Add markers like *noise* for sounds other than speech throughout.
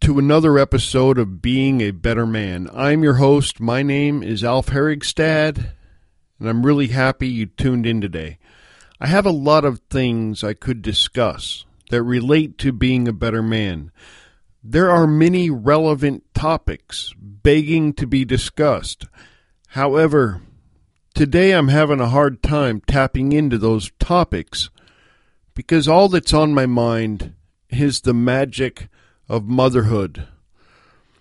to another episode of Being a Better Man. I'm your host. My name is Alf Herigstad, and I'm really happy you tuned in today. I have a lot of things I could discuss that relate to being a better man. There are many relevant topics begging to be discussed. However, today I'm having a hard time tapping into those topics because all that's on my mind is the magic of motherhood.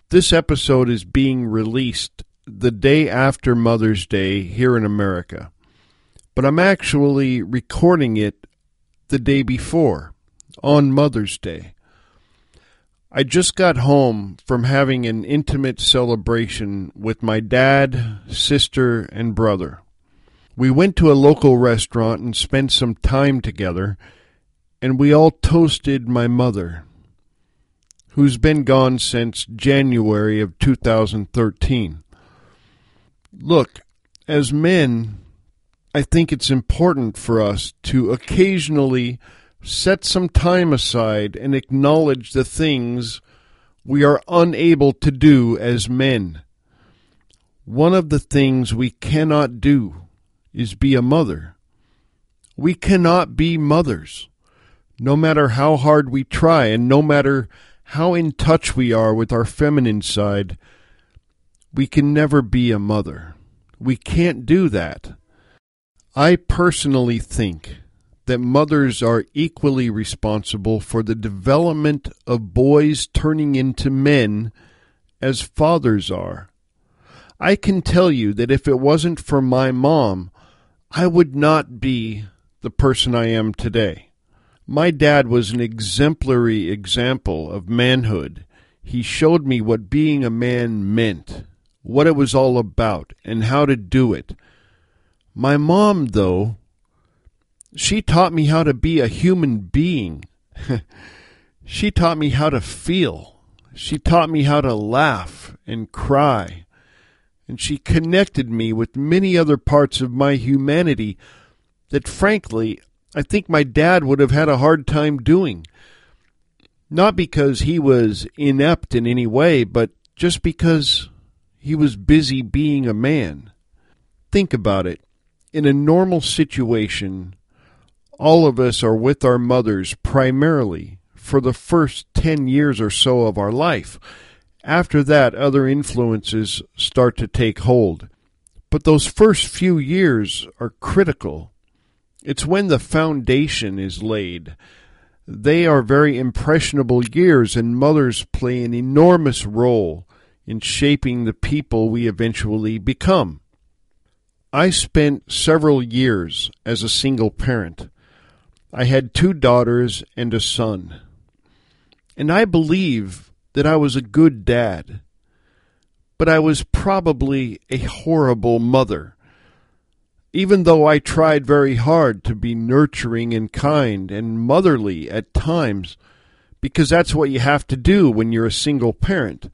This episode is being released the day after Mother's Day here in America, but I'm actually recording it the day before, on Mother's Day. I just got home from having an intimate celebration with my dad, sister, and brother. We went to a local restaurant and spent some time together, and we all toasted my mother, who's been gone since January of 2013. Look, as men, I think it's important for us to occasionally set some time aside and acknowledge the things we are unable to do as men. One of the things we cannot do is be a mother. We cannot be mothers, no matter how hard we try and no matter how in touch we are with our feminine side. We can never be a mother. We can't do that. I personally think that mothers are equally responsible for the development of boys turning into men as fathers are. I can tell you that if it wasn't for my mom, I would not be the person I am today. My dad was an exemplary example of manhood. He showed me what being a man meant, what it was all about, and how to do it. My mom, though, she taught me how to be a human being. *laughs* she taught me how to feel. She taught me how to laugh and cry. And she connected me with many other parts of my humanity that, frankly, I think my dad would have had a hard time doing. Not because he was inept in any way, but just because he was busy being a man. Think about it. In a normal situation, all of us are with our mothers primarily for the first 10 years or so of our life. After that, other influences start to take hold. But those first few years are critical. It's when the foundation is laid. They are very impressionable years, and mothers play an enormous role in shaping the people we eventually become. I spent several years as a single parent. I had two daughters and a son. And I believe that I was a good dad. But I was probably a horrible mother. Even though I tried very hard to be nurturing and kind and motherly at times, because that's what you have to do when you're a single parent,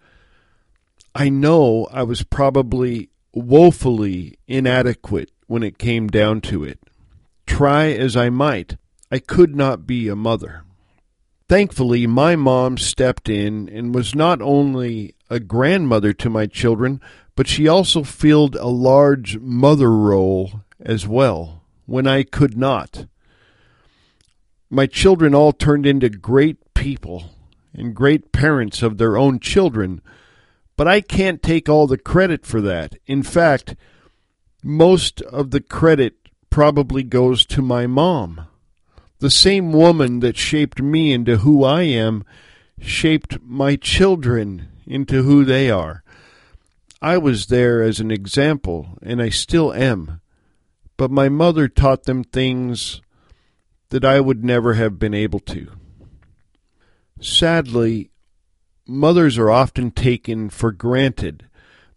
I know I was probably woefully inadequate when it came down to it. Try as I might, I could not be a mother. Thankfully, my mom stepped in and was not only a grandmother to my children, but she also filled a large mother role as well when I could not. My children all turned into great people and great parents of their own children, but I can't take all the credit for that. In fact, most of the credit probably goes to my mom. The same woman that shaped me into who I am shaped my children into who they are. I was there as an example, and I still am. But my mother taught them things that I would never have been able to. Sadly, mothers are often taken for granted.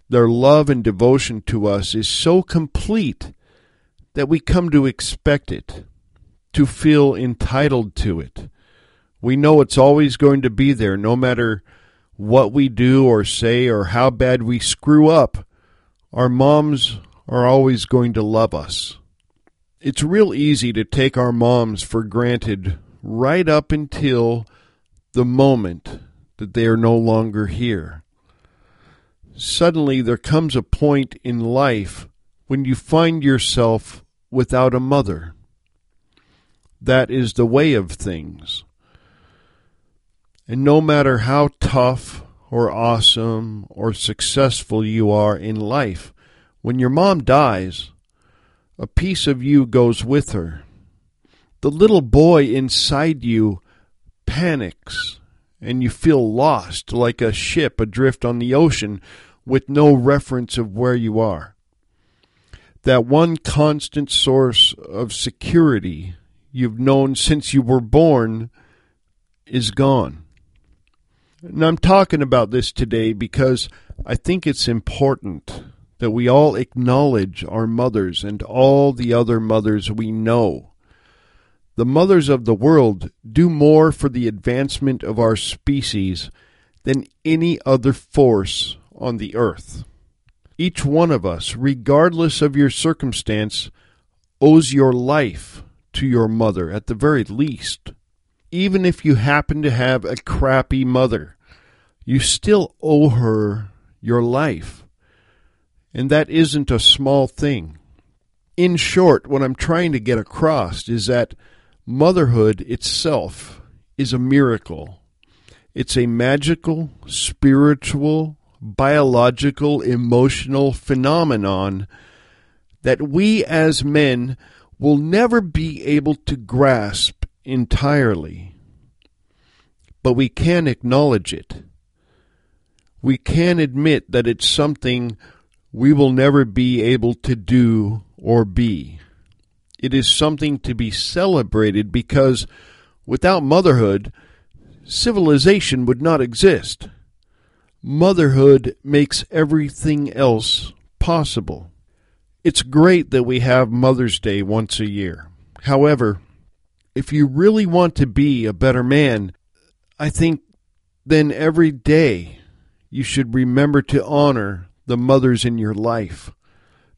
Their love and devotion to us is so complete that we come to expect it, to feel entitled to it. We know it's always going to be there no matter what we do or say or how bad we screw up. Our moms are always going to love us. It's real easy to take our moms for granted right up until the moment that they are no longer here. Suddenly, there comes a point in life when you find yourself without a mother. That is the way of things. And no matter how tough or awesome or successful you are in life, when your mom dies, a piece of you goes with her. The little boy inside you panics and you feel lost like a ship adrift on the ocean with no reference of where you are. That one constant source of security you've known since you were born is gone. And I'm talking about this today because I think it's important that we all acknowledge our mothers and all the other mothers we know. The mothers of the world do more for the advancement of our species than any other force on the earth. Each one of us, regardless of your circumstance, owes your life to your mother at the very least even if you happen to have a crappy mother, you still owe her your life. And that isn't a small thing. In short, what I'm trying to get across is that motherhood itself is a miracle. It's a magical, spiritual, biological, emotional phenomenon that we as men will never be able to grasp entirely, but we can acknowledge it. We can admit that it's something we will never be able to do or be. It is something to be celebrated because without motherhood, civilization would not exist. Motherhood makes everything else possible. It's great that we have Mother's Day once a year. However, if you really want to be a better man, I think then every day you should remember to honor the mothers in your life.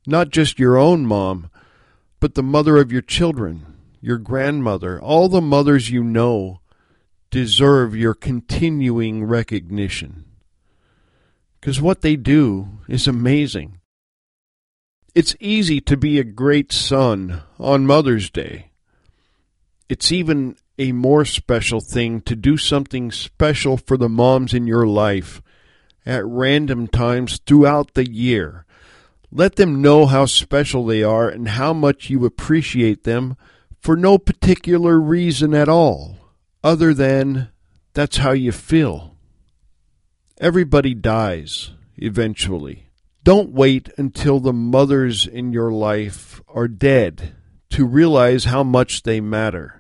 Not just your own mom, but the mother of your children, your grandmother, all the mothers you know deserve your continuing recognition. Because what they do is amazing. It's easy to be a great son on Mother's Day it's even a more special thing to do something special for the moms in your life at random times throughout the year. Let them know how special they are and how much you appreciate them for no particular reason at all, other than that's how you feel. Everybody dies eventually. Don't wait until the mothers in your life are dead to realize how much they matter.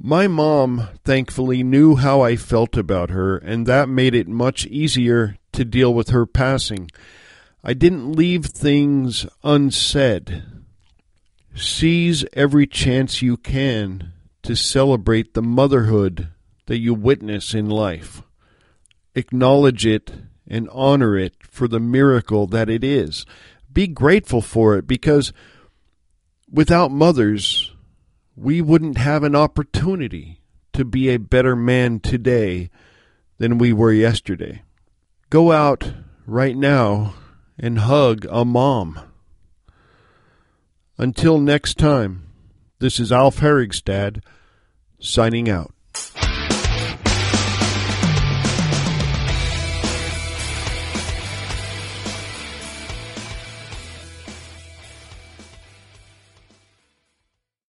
My mom, thankfully, knew how I felt about her, and that made it much easier to deal with her passing. I didn't leave things unsaid. Seize every chance you can to celebrate the motherhood that you witness in life. Acknowledge it and honor it for the miracle that it is. Be grateful for it because without mothers, we wouldn't have an opportunity to be a better man today than we were yesterday. Go out right now and hug a mom. Until next time, this is Alf Herigstad signing out.